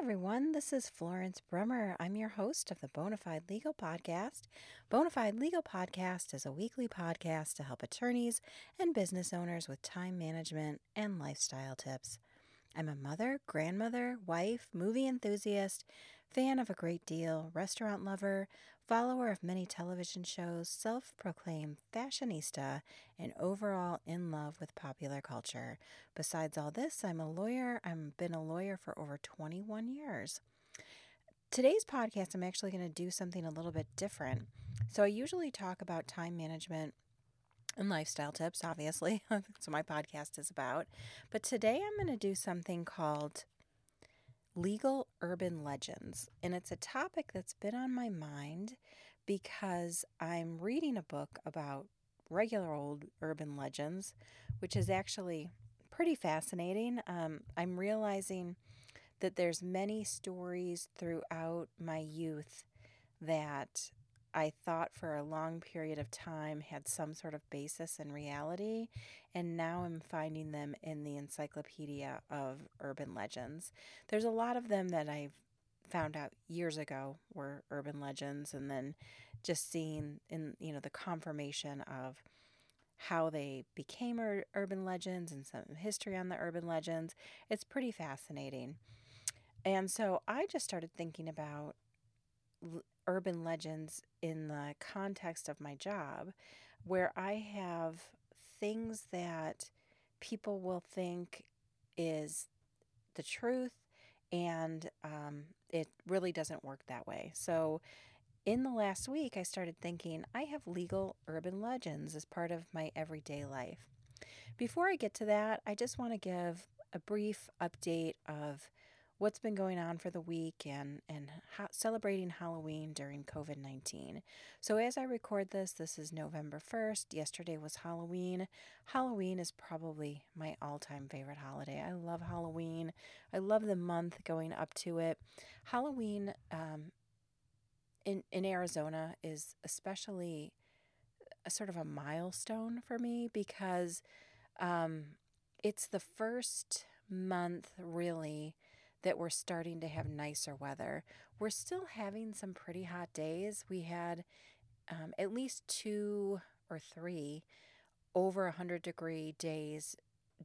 everyone. This is Florence Brummer. I'm your host of the Bonafide Legal Podcast. Bonafide Legal Podcast is a weekly podcast to help attorneys and business owners with time management and lifestyle tips. I'm a mother, grandmother, wife, movie enthusiast, fan of a great deal, restaurant lover, follower of many television shows, self proclaimed fashionista, and overall in love with popular culture. Besides all this, I'm a lawyer. I've been a lawyer for over 21 years. Today's podcast, I'm actually going to do something a little bit different. So, I usually talk about time management and lifestyle tips, obviously. That's what my podcast is about. But today I'm going to do something called legal urban legends. And it's a topic that's been on my mind because I'm reading a book about regular old urban legends, which is actually pretty fascinating. Um, I'm realizing that there's many stories throughout my youth that I thought for a long period of time had some sort of basis in reality, and now I'm finding them in the Encyclopedia of Urban Legends. There's a lot of them that I've found out years ago were urban legends, and then just seeing in you know the confirmation of how they became ur- urban legends and some history on the urban legends. It's pretty fascinating. And so I just started thinking about urban legends in the context of my job where I have things that people will think is the truth and um, it really doesn't work that way. So, in the last week, I started thinking I have legal urban legends as part of my everyday life. Before I get to that, I just want to give a brief update of what's been going on for the week and, and ha- celebrating Halloween during COVID 19. So, as I record this, this is November 1st. Yesterday was Halloween. Halloween is probably my all time favorite holiday. I love Halloween, I love the month going up to it. Halloween um, in, in Arizona is especially a sort of a milestone for me because um, it's the first month really that we're starting to have nicer weather. We're still having some pretty hot days. We had um, at least two or three over 100 degree days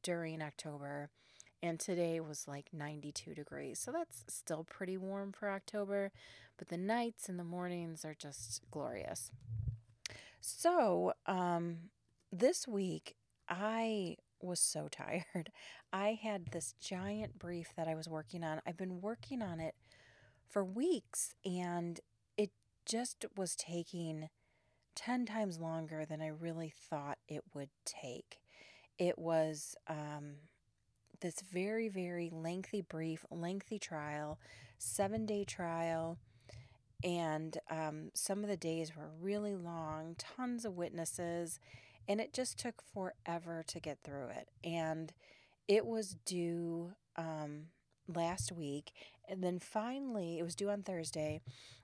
during October. And today was like 92 degrees. So that's still pretty warm for October. But the nights and the mornings are just glorious. So um, this week, I was so tired. I had this giant brief that I was working on. I've been working on it for weeks and it just was taking 10 times longer than I really thought it would take. It was um, this very, very lengthy brief, lengthy trial, seven day trial. And um, some of the days were really long, tons of witnesses and it just took forever to get through it. And it was due um, last week. And then finally, it was due on Thursday.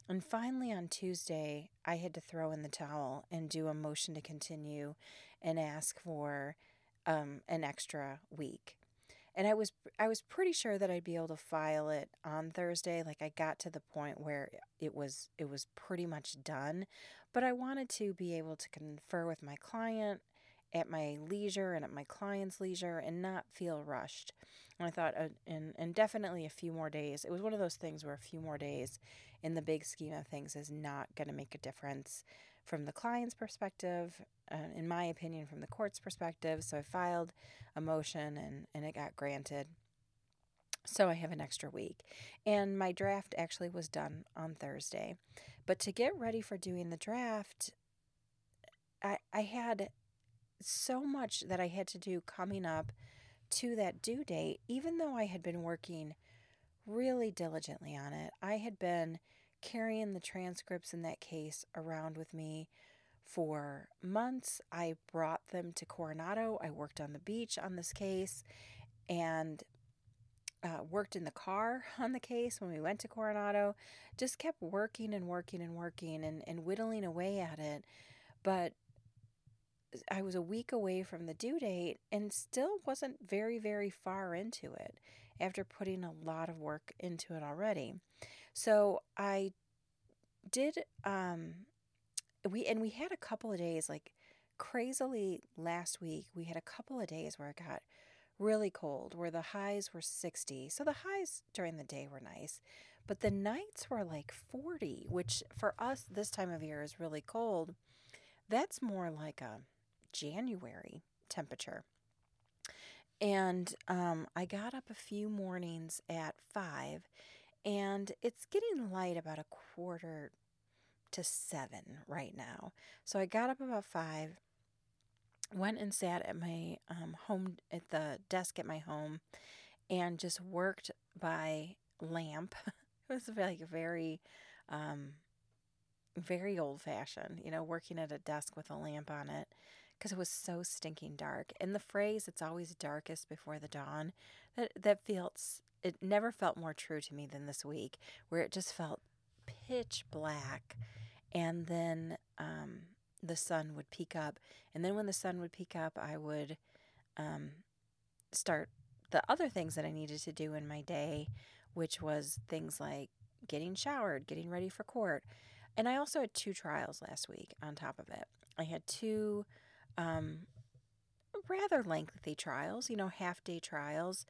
And finally, on Tuesday, I had to throw in the towel and do a motion to continue and ask for um, an extra week. And I was I was pretty sure that I'd be able to file it on Thursday. Like I got to the point where it was it was pretty much done, but I wanted to be able to confer with my client at my leisure and at my client's leisure and not feel rushed. And I thought, uh, and, and definitely a few more days. It was one of those things where a few more days in the big scheme of things is not going to make a difference from the client's perspective, in my opinion, from the court's perspective. So I filed a motion and, and it got granted. So I have an extra week. And my draft actually was done on Thursday. But to get ready for doing the draft, I, I had so much that I had to do coming up to that due date, even though I had been working really diligently on it. I had been carrying the transcripts in that case around with me for months. I brought them to Coronado. I worked on the beach on this case and uh, worked in the car on the case when we went to Coronado. Just kept working and working and working and, and whittling away at it. But I was a week away from the due date and still wasn't very, very far into it. after putting a lot of work into it already. So I did um we and we had a couple of days like crazily last week we had a couple of days where it got really cold where the highs were 60 so the highs during the day were nice but the nights were like 40 which for us this time of year is really cold. That's more like a january temperature. And um, i got up a few mornings at five and it's getting light about a quarter to seven right now. So I got up about five, went and sat at my um, home, at the desk at my home, and just worked by lamp. it was like very, um, very old fashioned, you know, working at a desk with a lamp on it because it was so stinking dark. And the phrase "it's always darkest before the dawn" that that feels it never felt more true to me than this week, where it just felt pitch black and then um, the sun would peek up. And then when the sun would peek up, I would um, start the other things that I needed to do in my day, which was things like getting showered, getting ready for court. And I also had two trials last week on top of it. I had two um, rather lengthy trials, you know, half day trials.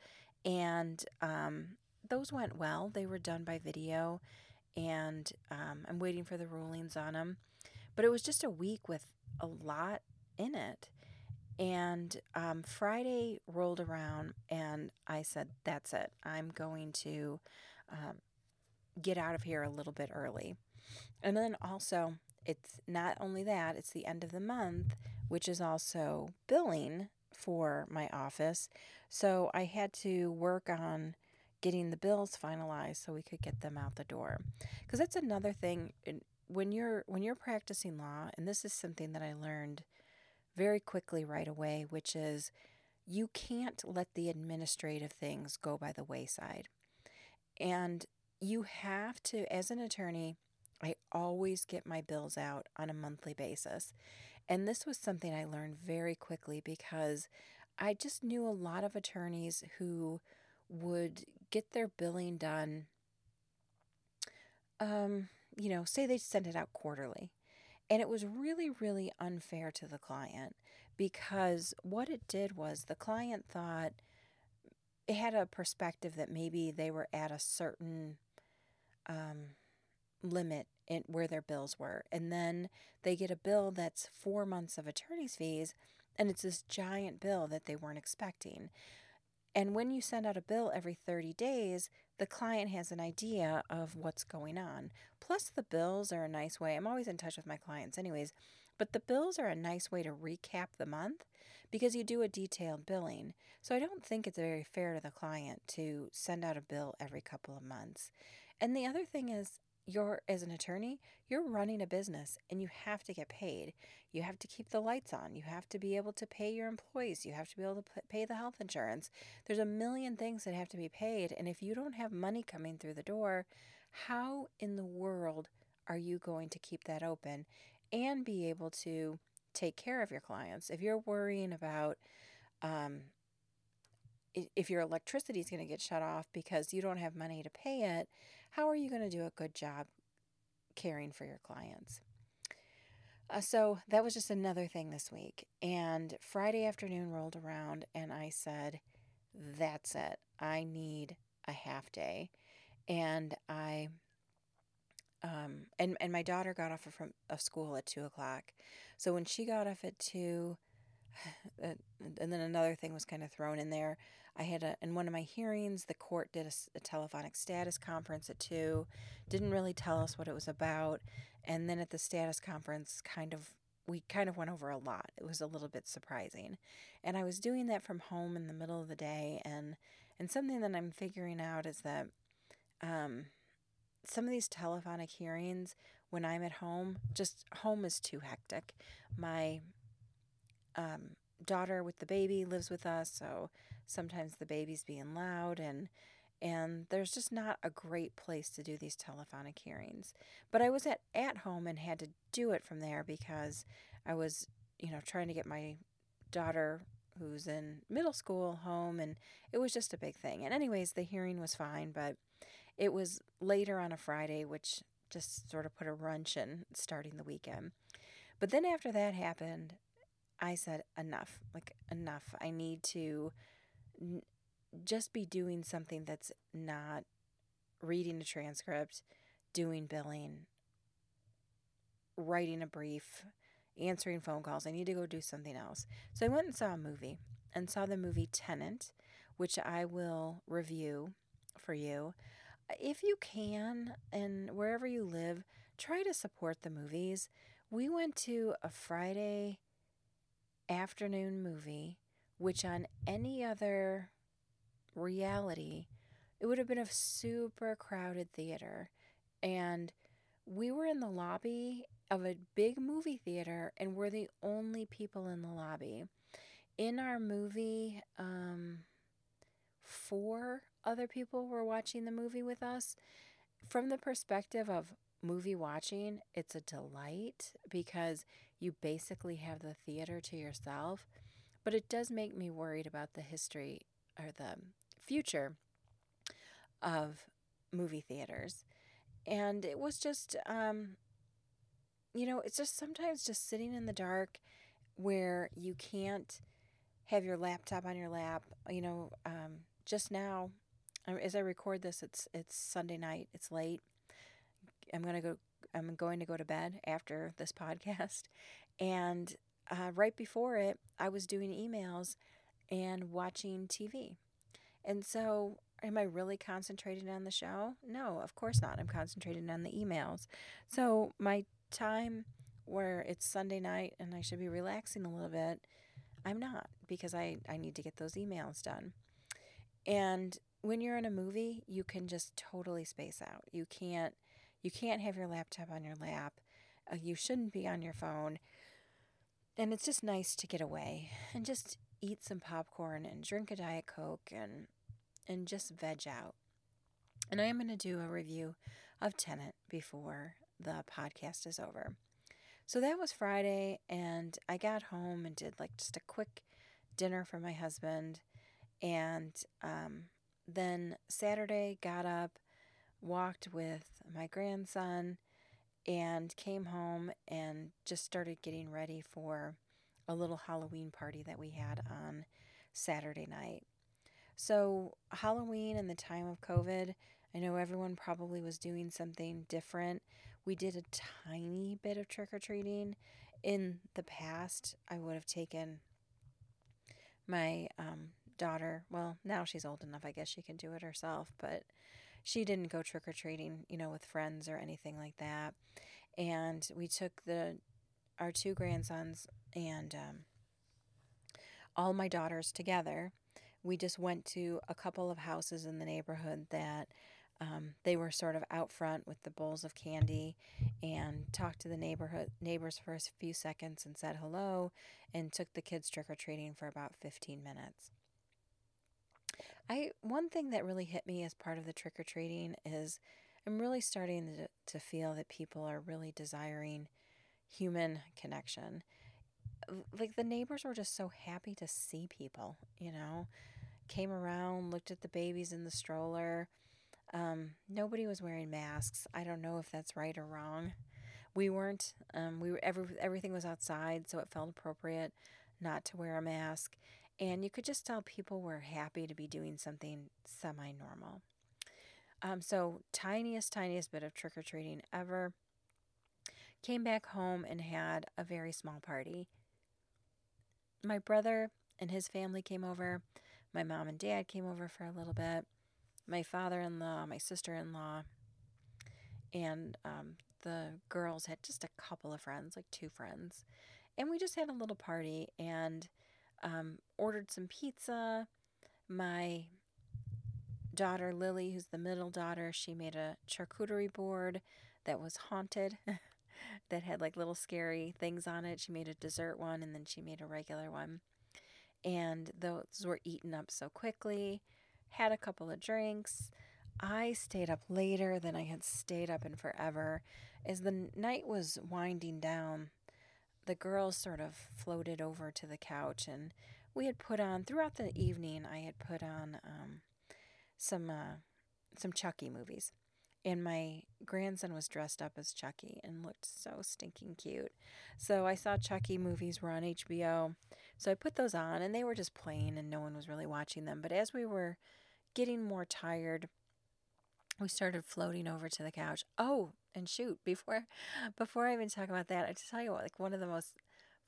And um, those went well. They were done by video and um, I'm waiting for the rulings on them. But it was just a week with a lot in it. And um, Friday rolled around, and I said, That's it. I'm going to um, get out of here a little bit early. And then also, it's not only that, it's the end of the month, which is also billing for my office. So I had to work on getting the bills finalized so we could get them out the door. Because that's another thing when you're when you're practicing law, and this is something that I learned very quickly right away, which is you can't let the administrative things go by the wayside. And you have to, as an attorney, always get my bills out on a monthly basis. And this was something I learned very quickly because I just knew a lot of attorneys who would get their billing done. Um, you know, say they sent it out quarterly. And it was really, really unfair to the client because what it did was the client thought it had a perspective that maybe they were at a certain um, limit in where their bills were. And then they get a bill that's four months of attorney's fees, and it's this giant bill that they weren't expecting. And when you send out a bill every 30 days, the client has an idea of what's going on. Plus, the bills are a nice way. I'm always in touch with my clients, anyways, but the bills are a nice way to recap the month because you do a detailed billing. So I don't think it's very fair to the client to send out a bill every couple of months. And the other thing is, you're as an attorney, you're running a business and you have to get paid. You have to keep the lights on. You have to be able to pay your employees. You have to be able to pay the health insurance. There's a million things that have to be paid. And if you don't have money coming through the door, how in the world are you going to keep that open and be able to take care of your clients? If you're worrying about, um, if your electricity is going to get shut off because you don't have money to pay it, how are you going to do a good job caring for your clients? Uh, so that was just another thing this week. And Friday afternoon rolled around, and I said, That's it. I need a half day. And I, um, and, and my daughter got off from of school at two o'clock. So when she got off at two, and then another thing was kind of thrown in there. I had a, in one of my hearings, the court did a, a, telephonic status conference at two, didn't really tell us what it was about. And then at the status conference, kind of, we kind of went over a lot. It was a little bit surprising. And I was doing that from home in the middle of the day. And, and something that I'm figuring out is that um, some of these telephonic hearings, when I'm at home, just home is too hectic. My um, daughter with the baby lives with us, so sometimes the baby's being loud and and there's just not a great place to do these telephonic hearings. But I was at at home and had to do it from there because I was, you know, trying to get my daughter who's in middle school home, and it was just a big thing. And, anyways, the hearing was fine, but it was later on a Friday, which just sort of put a wrench in starting the weekend. But then after that happened, I said, enough, like, enough. I need to n- just be doing something that's not reading a transcript, doing billing, writing a brief, answering phone calls. I need to go do something else. So I went and saw a movie and saw the movie Tenet, which I will review for you. If you can, and wherever you live, try to support the movies. We went to a Friday afternoon movie, which on any other reality, it would have been a super crowded theater. And we were in the lobby of a big movie theater, and we're the only people in the lobby. In our movie, um, four other people were watching the movie with us. From the perspective of movie watching, it's a delight because you basically have the theater to yourself. But it does make me worried about the history or the future of movie theaters. And it was just, um, you know, it's just sometimes just sitting in the dark where you can't have your laptop on your lap. You know, um, just now, um, as I record this, it's it's Sunday night. It's late. I'm gonna go. I'm going to go to bed after this podcast, and uh, right before it, I was doing emails and watching TV, and so am I really concentrating on the show? No, of course not. I'm concentrating on the emails. So my time where it's Sunday night and I should be relaxing a little bit, I'm not because I, I need to get those emails done. And when you're in a movie, you can just totally space out. You can't you can't have your laptop on your lap. Uh, you shouldn't be on your phone. And it's just nice to get away and just eat some popcorn and drink a diet coke and and just veg out. And I am going to do a review of Tenet before the podcast is over. So that was Friday, and I got home and did like just a quick dinner for my husband. And um, then Saturday, got up, walked with my grandson, and came home and just started getting ready for a little Halloween party that we had on Saturday night. So, Halloween and the time of COVID, I know everyone probably was doing something different. We did a tiny bit of trick or treating. In the past, I would have taken my um, daughter. Well, now she's old enough, I guess she can do it herself, but she didn't go trick or treating, you know, with friends or anything like that. And we took the our two grandsons and um, all my daughters together we just went to a couple of houses in the neighborhood that um, they were sort of out front with the bowls of candy and talked to the neighborhood neighbors for a few seconds and said hello and took the kids trick or treating for about 15 minutes. I one thing that really hit me as part of the trick or treating is I'm really starting to, to feel that people are really desiring human connection like the neighbors were just so happy to see people, you know. Came around, looked at the babies in the stroller. Um, nobody was wearing masks. I don't know if that's right or wrong. We weren't. Um, we were every, everything was outside, so it felt appropriate not to wear a mask. And you could just tell people were happy to be doing something semi normal. Um, so, tiniest, tiniest bit of trick or treating ever. Came back home and had a very small party my brother and his family came over. My mom and dad came over for a little bit. My father in law, my sister in law, and um, the girls had just a couple of friends, like two friends. And we just had a little party and um, ordered some pizza. My daughter, Lily, who's the middle daughter, she made a charcuterie board that was haunted. that had like little scary things on it. She made a dessert one and then she made a regular one. And those were eaten up so quickly. Had a couple of drinks. I stayed up later than I had stayed up in forever. As the night was winding down, the girls sort of floated over to the couch and we had put on throughout the evening. I had put on um, some uh, some Chucky movies, and my grandson was dressed up as Chucky and looked so stinking cute. So I saw Chucky movies were on HBO, so I put those on, and they were just playing, and no one was really watching them. But as we were getting more tired, we started floating over to the couch. Oh, and shoot, before before I even talk about that, I just tell you what, like one of the most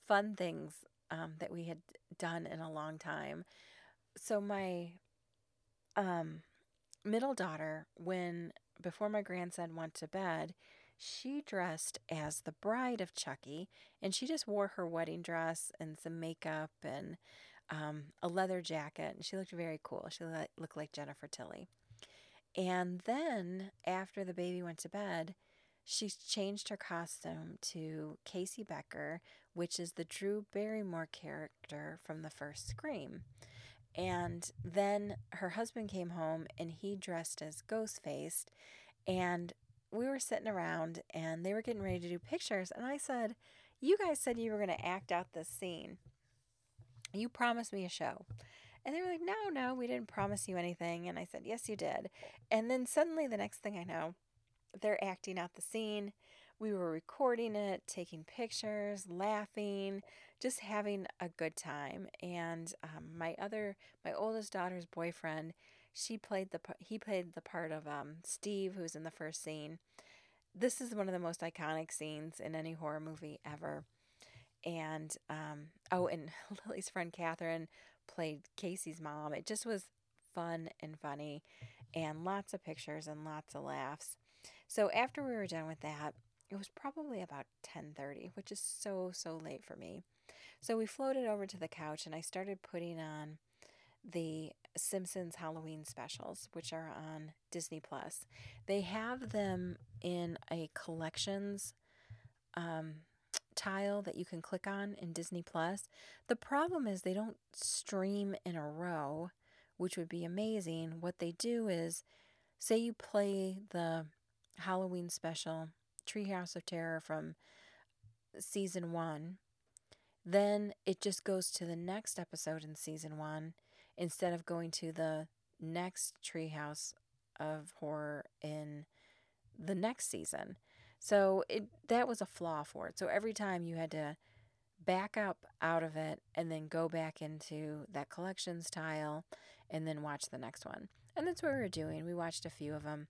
fun things um, that we had done in a long time. So my um, middle daughter, when before my grandson went to bed, she dressed as the bride of Chucky, and she just wore her wedding dress and some makeup and um, a leather jacket, and she looked very cool. She looked like Jennifer Tilly. And then after the baby went to bed, she changed her costume to Casey Becker, which is the Drew Barrymore character from the first Scream. And then her husband came home and he dressed as Ghostface. And we were sitting around and they were getting ready to do pictures. And I said, You guys said you were going to act out this scene. You promised me a show. And they were like, No, no, we didn't promise you anything. And I said, Yes, you did. And then suddenly, the next thing I know, they're acting out the scene. We were recording it, taking pictures, laughing, just having a good time. And um, my other, my oldest daughter's boyfriend, she played the he played the part of um, Steve, who's in the first scene. This is one of the most iconic scenes in any horror movie ever. And um, oh, and Lily's friend Catherine played Casey's mom. It just was fun and funny, and lots of pictures and lots of laughs. So after we were done with that, it was probably about 10:30, which is so so late for me. So we floated over to the couch and I started putting on the Simpsons Halloween specials, which are on Disney Plus. They have them in a collections um, tile that you can click on in Disney Plus. The problem is they don't stream in a row, which would be amazing. What they do is say you play the Halloween special, Treehouse of Terror from season one, then it just goes to the next episode in season one instead of going to the next Treehouse of Horror in the next season. So it that was a flaw for it. So every time you had to back up out of it and then go back into that collections tile and then watch the next one. And that's what we were doing. We watched a few of them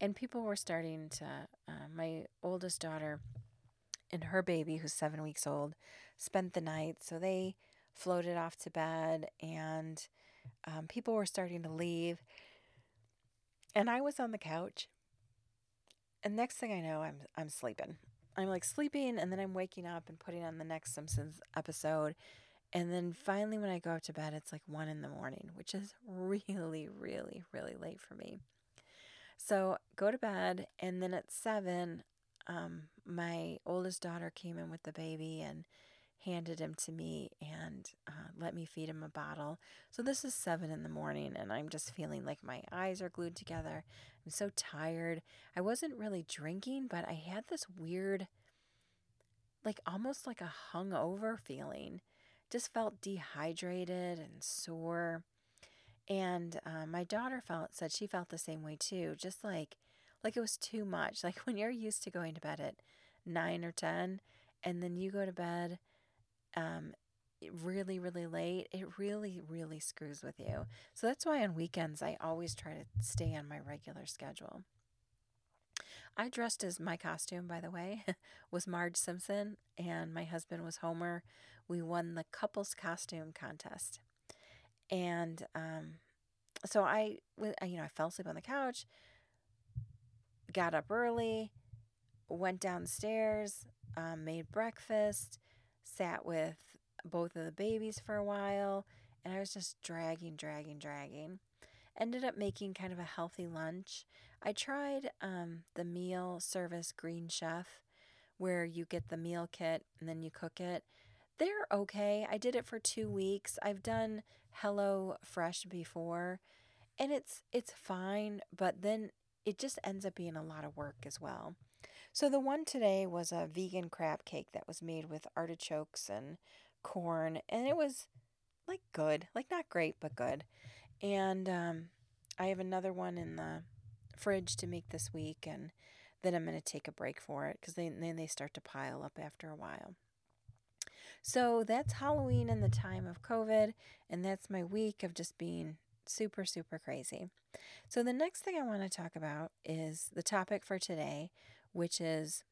and people were starting to uh, my oldest daughter and her baby who's seven weeks old spent the night so they floated off to bed and um, people were starting to leave. And i was on the couch. And next thing i know i'm i'm sleeping. I'm like sleeping and then i'm waking up and putting on the next simpsons episode. And then finally when i go up to bed it's like one in the morning which is really really really late for me so go to bed, and then at seven, um, my oldest daughter came in with the baby and handed him to me and uh, let me feed him a bottle. So this is seven in the morning, and I'm just feeling like my eyes are glued together. I'm so tired. I wasn't really drinking, but I had this weird, like almost like a hungover feeling. Just felt dehydrated and sore. And uh, my daughter felt said she felt the same way too, just like like it was too much. Like when you're used to going to bed at nine or ten, and then you go to bed um, really really late, it really really screws with you. So that's why on weekends I always try to stay on my regular schedule. I dressed as my costume, by the way, was Marge Simpson, and my husband was Homer. We won the couples costume contest. And um, so I, you know, I fell asleep on the couch, got up early, went downstairs, um, made breakfast, sat with both of the babies for a while, and I was just dragging, dragging, dragging. Ended up making kind of a healthy lunch. I tried um, the meal service Green Chef, where you get the meal kit and then you cook it. They're okay. I did it for two weeks. I've done Hello Fresh before, and it's it's fine, but then it just ends up being a lot of work as well. So the one today was a vegan crab cake that was made with artichokes and corn, and it was like good, like not great, but good. And um, I have another one in the fridge to make this week, and then I'm going to take a break for it because then they start to pile up after a while. So that's Halloween and the time of COVID, and that's my week of just being super, super crazy. So the next thing I want to talk about is the topic for today, which is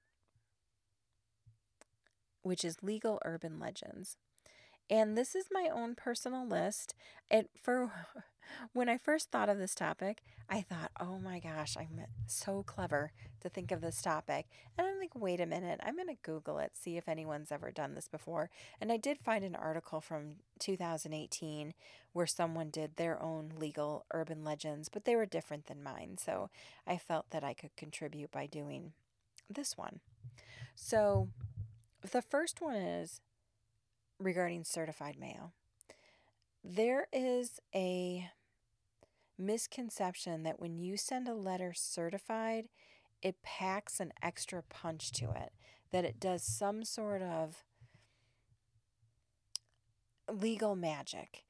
which is legal urban legends. And this is my own personal list. And for when I first thought of this topic, I thought, oh my gosh, I'm so clever to think of this topic. And I'm like, wait a minute, I'm going to Google it, see if anyone's ever done this before. And I did find an article from 2018 where someone did their own legal urban legends, but they were different than mine. So I felt that I could contribute by doing this one. So the first one is regarding certified mail. There is a misconception that when you send a letter certified, it packs an extra punch to it, that it does some sort of legal magic.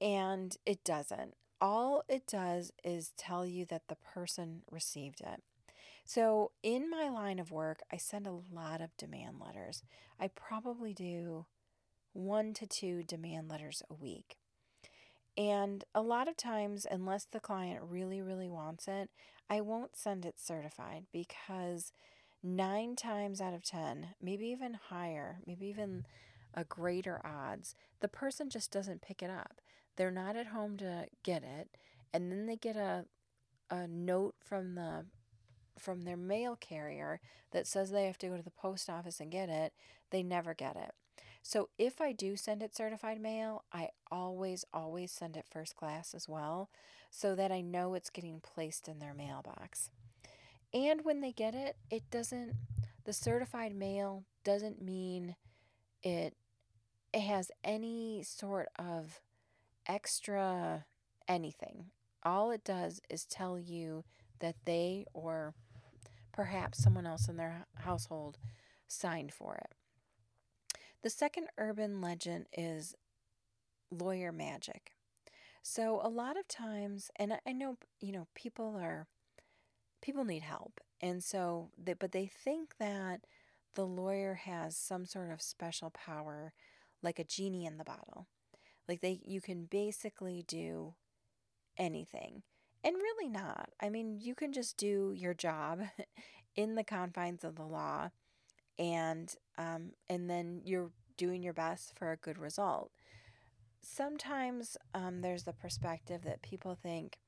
And it doesn't. All it does is tell you that the person received it. So, in my line of work, I send a lot of demand letters. I probably do one to two demand letters a week. And a lot of times, unless the client really, really wants it, I won't send it certified because nine times out of 10, maybe even higher, maybe even mm-hmm. a greater odds, the person just doesn't pick it up. They're not at home to get it. And then they get a, a note from the from their mail carrier that says they have to go to the post office and get it, they never get it. So if I do send it certified mail, I always, always send it first class as well so that I know it's getting placed in their mailbox. And when they get it, it doesn't, the certified mail doesn't mean it, it has any sort of extra anything. All it does is tell you that they or perhaps someone else in their household signed for it. The second urban legend is lawyer magic. So a lot of times, and I know, you know, people are, people need help. And so, they, but they think that the lawyer has some sort of special power, like a genie in the bottle. Like they, you can basically do anything. And really not. I mean, you can just do your job in the confines of the law and um, and then you're doing your best for a good result. Sometimes um, there's the perspective that people think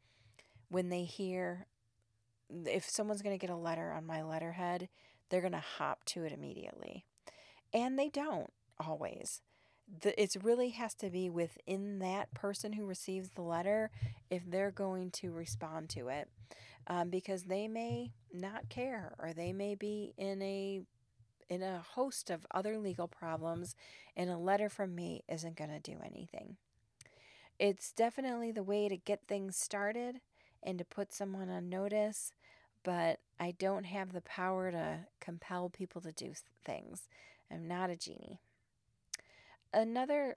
when they hear if someone's going to get a letter on my letterhead, they're going to hop to it immediately. And they don't always. The, it really has to be within that person who receives the letter if they're going to respond to it um, because they may not care or they may be in a in a host of other legal problems, and a letter from me isn't going to do anything. It's definitely the way to get things started and to put someone on notice, but I don't have the power to compel people to do things. I'm not a genie. Another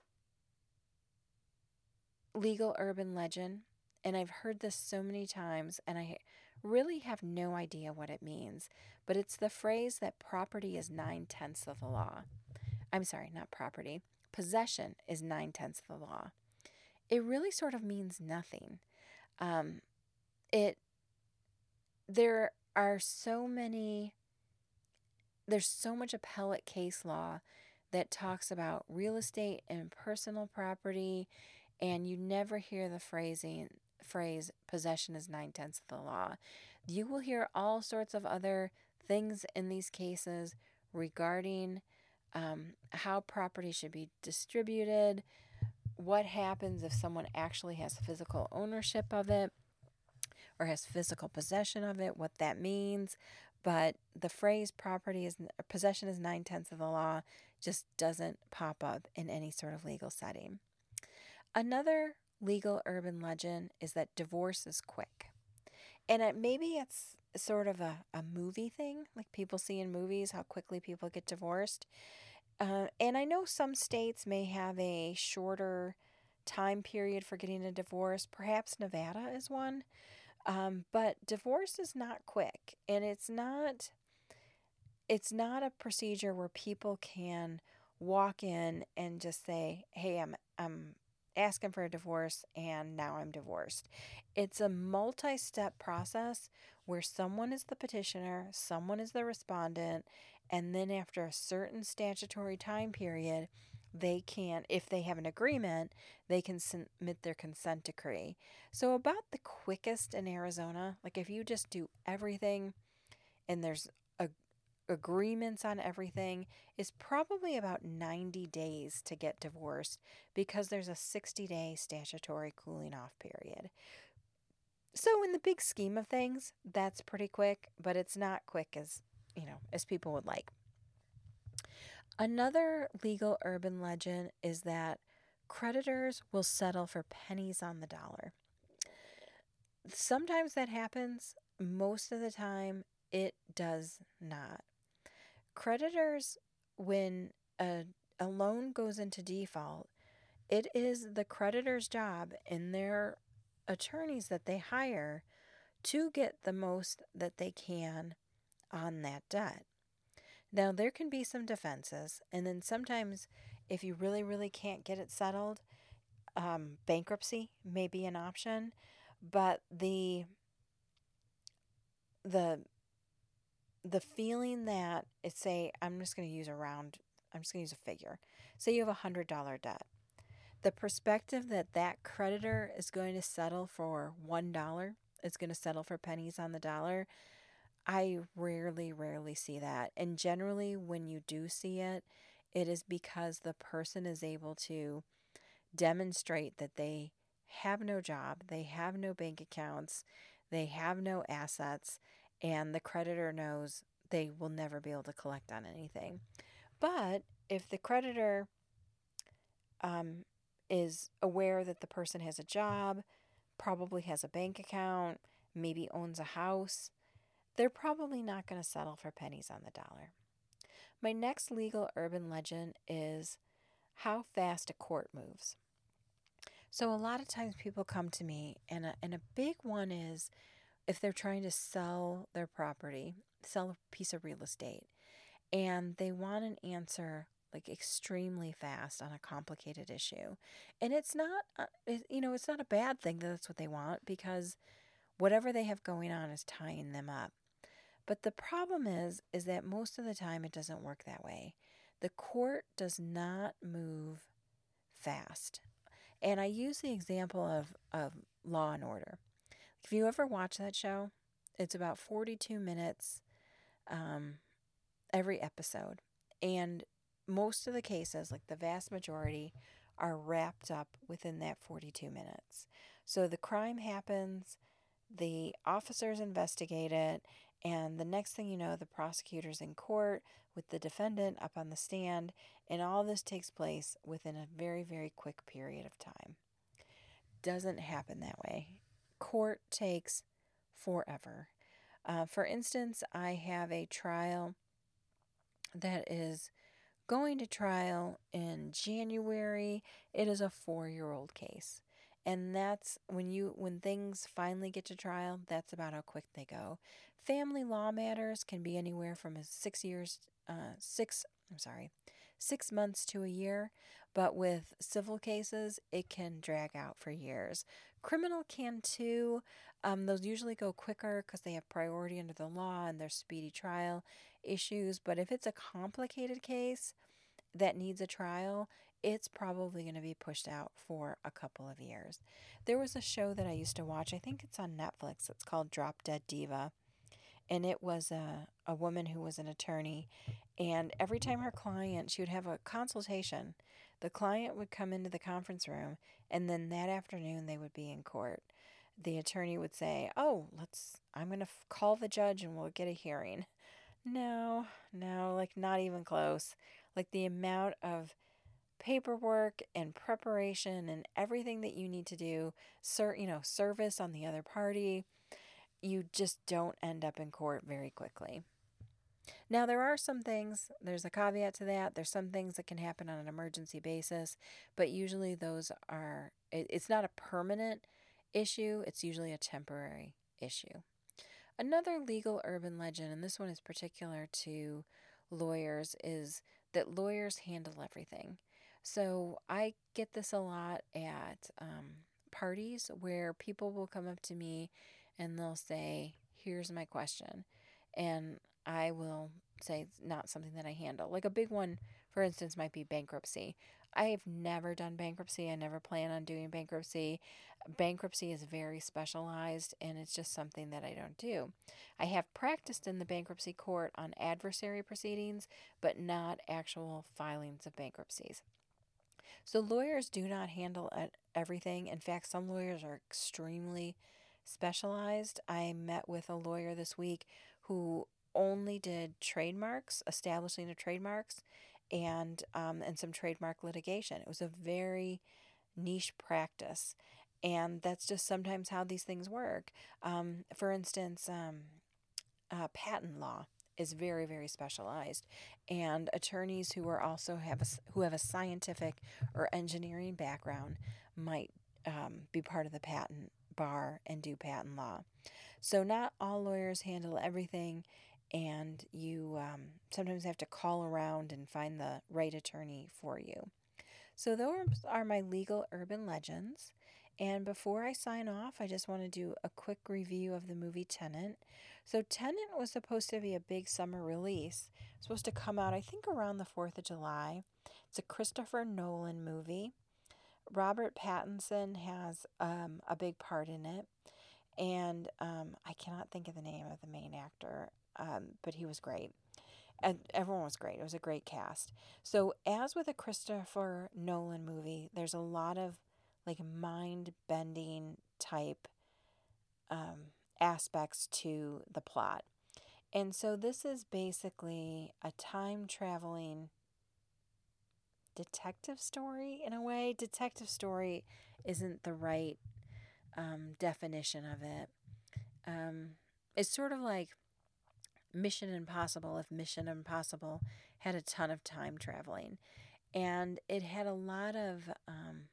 legal urban legend, and I've heard this so many times, and I really have no idea what it means, but it's the phrase that property is nine tenths of the law. I'm sorry, not property. Possession is nine tenths of the law. It really sort of means nothing. Um, it there are so many there's so much appellate case law that talks about real estate and personal property and you never hear the phrasing phrase, possession is nine tenths of the law. You will hear all sorts of other things in these cases regarding um, how property should be distributed, what happens if someone actually has physical ownership of it or has physical possession of it, what that means. But the phrase property is possession is nine tenths of the law just doesn't pop up in any sort of legal setting. Another legal urban legend is that divorce is quick. And it, maybe it's sort of a, a movie thing, like people see in movies how quickly people get divorced. Uh, and I know some states may have a shorter time period for getting a divorce. Perhaps Nevada is one. Um, but divorce is not quick and it's not it's not a procedure where people can walk in and just say, "Hey, I'm I'm asking for a divorce and now I'm divorced." It's a multi-step process where someone is the petitioner, someone is the respondent, and then after a certain statutory time period, they can, if they have an agreement, they can submit their consent decree. So, about the quickest in Arizona, like if you just do everything and there's agreements on everything, is probably about 90 days to get divorced because there's a 60 day statutory cooling off period. So, in the big scheme of things, that's pretty quick, but it's not quick as, you know, as people would like. Another legal urban legend is that creditors will settle for pennies on the dollar. Sometimes that happens, most of the time, it does not. Creditors, when a, a loan goes into default, it is the creditor's job and their attorneys that they hire to get the most that they can on that debt. Now, there can be some defenses, and then sometimes, if you really, really can't get it settled, um, bankruptcy may be an option. But the the the feeling that it's say I'm just going to use a round, I'm just going to use a figure. Say you have a hundred dollar debt. The perspective that that creditor is going to settle for one dollar, is going to settle for pennies on the dollar, I rarely, rarely see that. And generally, when you do see it, it is because the person is able to demonstrate that they have no job, they have no bank accounts, they have no assets, and the creditor knows they will never be able to collect on anything. But if the creditor um, is aware that the person has a job, probably has a bank account, maybe owns a house, they're probably not going to settle for pennies on the dollar. My next legal urban legend is how fast a court moves. So, a lot of times people come to me, and a, and a big one is if they're trying to sell their property, sell a piece of real estate, and they want an answer like extremely fast on a complicated issue. And it's not, uh, you know, it's not a bad thing that that's what they want because whatever they have going on is tying them up. But the problem is is that most of the time it doesn't work that way. The court does not move fast. And I use the example of, of Law and Order. If you ever watch that show, it's about 42 minutes um, every episode. And most of the cases, like the vast majority, are wrapped up within that 42 minutes. So the crime happens, the officers investigate it, and the next thing you know, the prosecutor's in court with the defendant up on the stand, and all this takes place within a very, very quick period of time. Doesn't happen that way. Court takes forever. Uh, for instance, I have a trial that is going to trial in January. It is a four year old case and that's when you when things finally get to trial that's about how quick they go family law matters can be anywhere from six years uh, six i'm sorry six months to a year but with civil cases it can drag out for years criminal can too um, those usually go quicker because they have priority under the law and there's speedy trial issues but if it's a complicated case that needs a trial it's probably going to be pushed out for a couple of years. There was a show that I used to watch, I think it's on Netflix, it's called Drop Dead Diva. And it was a, a woman who was an attorney. And every time her client, she would have a consultation. The client would come into the conference room, and then that afternoon they would be in court. The attorney would say, Oh, let's, I'm going to f- call the judge and we'll get a hearing. No, no, like not even close. Like the amount of paperwork and preparation and everything that you need to do, sir, you know, service on the other party, you just don't end up in court very quickly. Now, there are some things, there's a caveat to that. There's some things that can happen on an emergency basis, but usually those are, it, it's not a permanent issue, it's usually a temporary issue. Another legal urban legend, and this one is particular to lawyers, is that lawyers handle everything. So I get this a lot at um, parties where people will come up to me and they'll say, Here's my question. And I will say it's not something that I handle. Like a big one, for instance, might be bankruptcy. I have never done bankruptcy. I never plan on doing bankruptcy. Bankruptcy is very specialized and it's just something that I don't do. I have practiced in the bankruptcy court on adversary proceedings, but not actual filings of bankruptcies. So lawyers do not handle everything. In fact, some lawyers are extremely specialized. I met with a lawyer this week who only did trademarks, establishing of trademarks, and um, and some trademark litigation. It was a very niche practice, and that's just sometimes how these things work. Um, for instance, um, uh, patent law is very very specialized, and attorneys who are also have a, who have a scientific or engineering background might um, be part of the patent bar and do patent law. So not all lawyers handle everything, and you um, sometimes have to call around and find the right attorney for you. So, those are my legal urban legends. And before I sign off, I just want to do a quick review of the movie Tenet. So, Tenet was supposed to be a big summer release, supposed to come out, I think, around the 4th of July. It's a Christopher Nolan movie. Robert Pattinson has um, a big part in it. And um, I cannot think of the name of the main actor um, but he was great. And everyone was great. It was a great cast. So, as with a Christopher Nolan movie, there's a lot of like mind bending type um, aspects to the plot. And so, this is basically a time traveling detective story in a way. Detective story isn't the right um, definition of it. Um, it's sort of like Mission Impossible if Mission Impossible had a ton of time traveling. And it had a lot of um,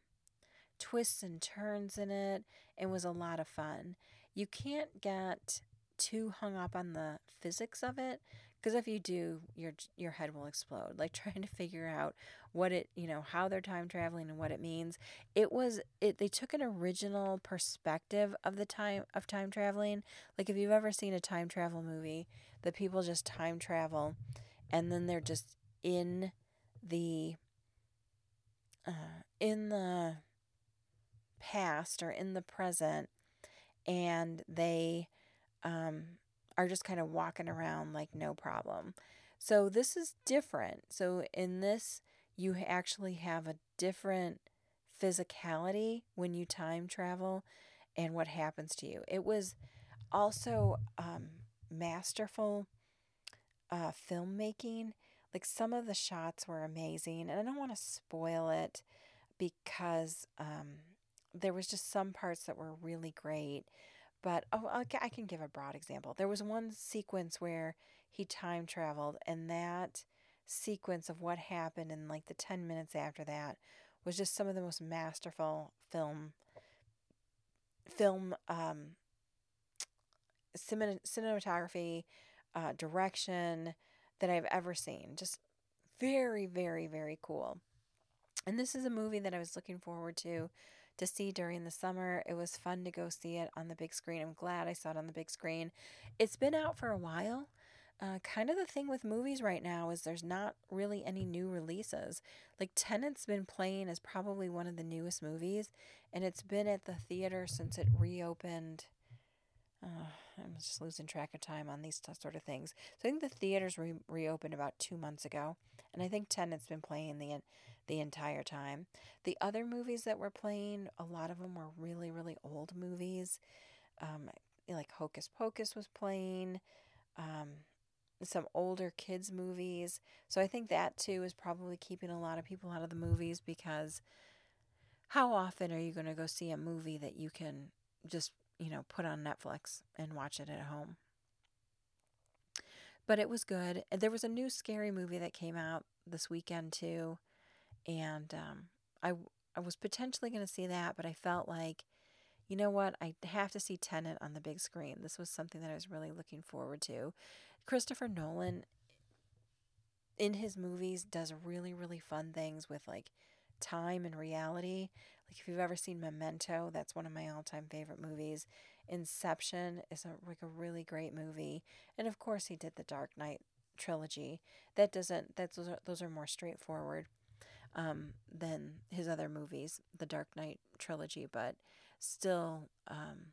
twists and turns in it and was a lot of fun. You can't get too hung up on the physics of it because if you do your your head will explode like trying to figure out what it you know how they're time traveling and what it means it was it they took an original perspective of the time of time traveling like if you've ever seen a time travel movie the people just time travel and then they're just in the uh, in the past or in the present and they um, are just kind of walking around like no problem. So this is different. So in this, you actually have a different physicality when you time travel and what happens to you. It was also um, masterful uh, filmmaking. Like some of the shots were amazing, and I don't want to spoil it because um, there was just some parts that were really great. But oh, I can give a broad example. There was one sequence where he time traveled, and that sequence of what happened in like the 10 minutes after that was just some of the most masterful film film um, cinematography uh, direction that I've ever seen. Just very, very, very cool. And this is a movie that I was looking forward to to see during the summer. It was fun to go see it on the big screen. I'm glad I saw it on the big screen. It's been out for a while. Uh, kind of the thing with movies right now is there's not really any new releases. Like Tenet's been playing as probably one of the newest movies, and it's been at the theater since it reopened. Uh, I'm just losing track of time on these sort of things. So I think the theaters re- reopened about two months ago, and I think Tenet's been playing the the entire time. The other movies that were playing, a lot of them were really, really old movies. Um, like Hocus Pocus was playing, um, some older kids' movies. So I think that too is probably keeping a lot of people out of the movies because how often are you going to go see a movie that you can just, you know, put on Netflix and watch it at home? but it was good. There was a new scary movie that came out this weekend too, and um, I I was potentially going to see that, but I felt like, you know what, I have to see Tenet on the big screen. This was something that I was really looking forward to. Christopher Nolan, in his movies, does really really fun things with like time and reality. Like if you've ever seen Memento, that's one of my all-time favorite movies. Inception is a like a really great movie, and of course he did the Dark Knight trilogy. That doesn't that's those are, those are more straightforward um, than his other movies, the Dark Knight trilogy, but still um,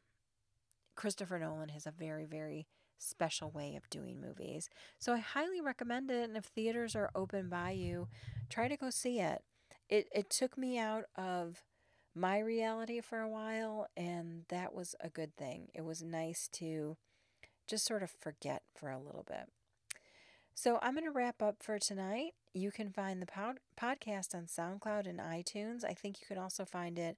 Christopher Nolan has a very very special way of doing movies. So I highly recommend it and if theaters are open by you, try to go see it. It it took me out of my reality for a while, and that was a good thing. It was nice to just sort of forget for a little bit. So I'm going to wrap up for tonight. You can find the pod- podcast on SoundCloud and iTunes. I think you can also find it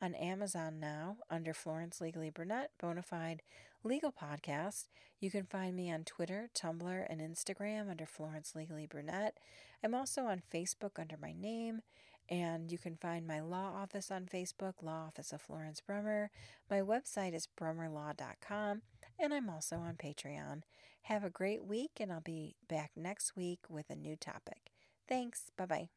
on Amazon now under Florence Legally Brunette, Bonafide Legal Podcast. You can find me on Twitter, Tumblr, and Instagram under Florence Legally Brunette. I'm also on Facebook under my name, and you can find my law office on Facebook, Law Office of Florence Brummer. My website is brummerlaw.com, and I'm also on Patreon. Have a great week, and I'll be back next week with a new topic. Thanks. Bye bye.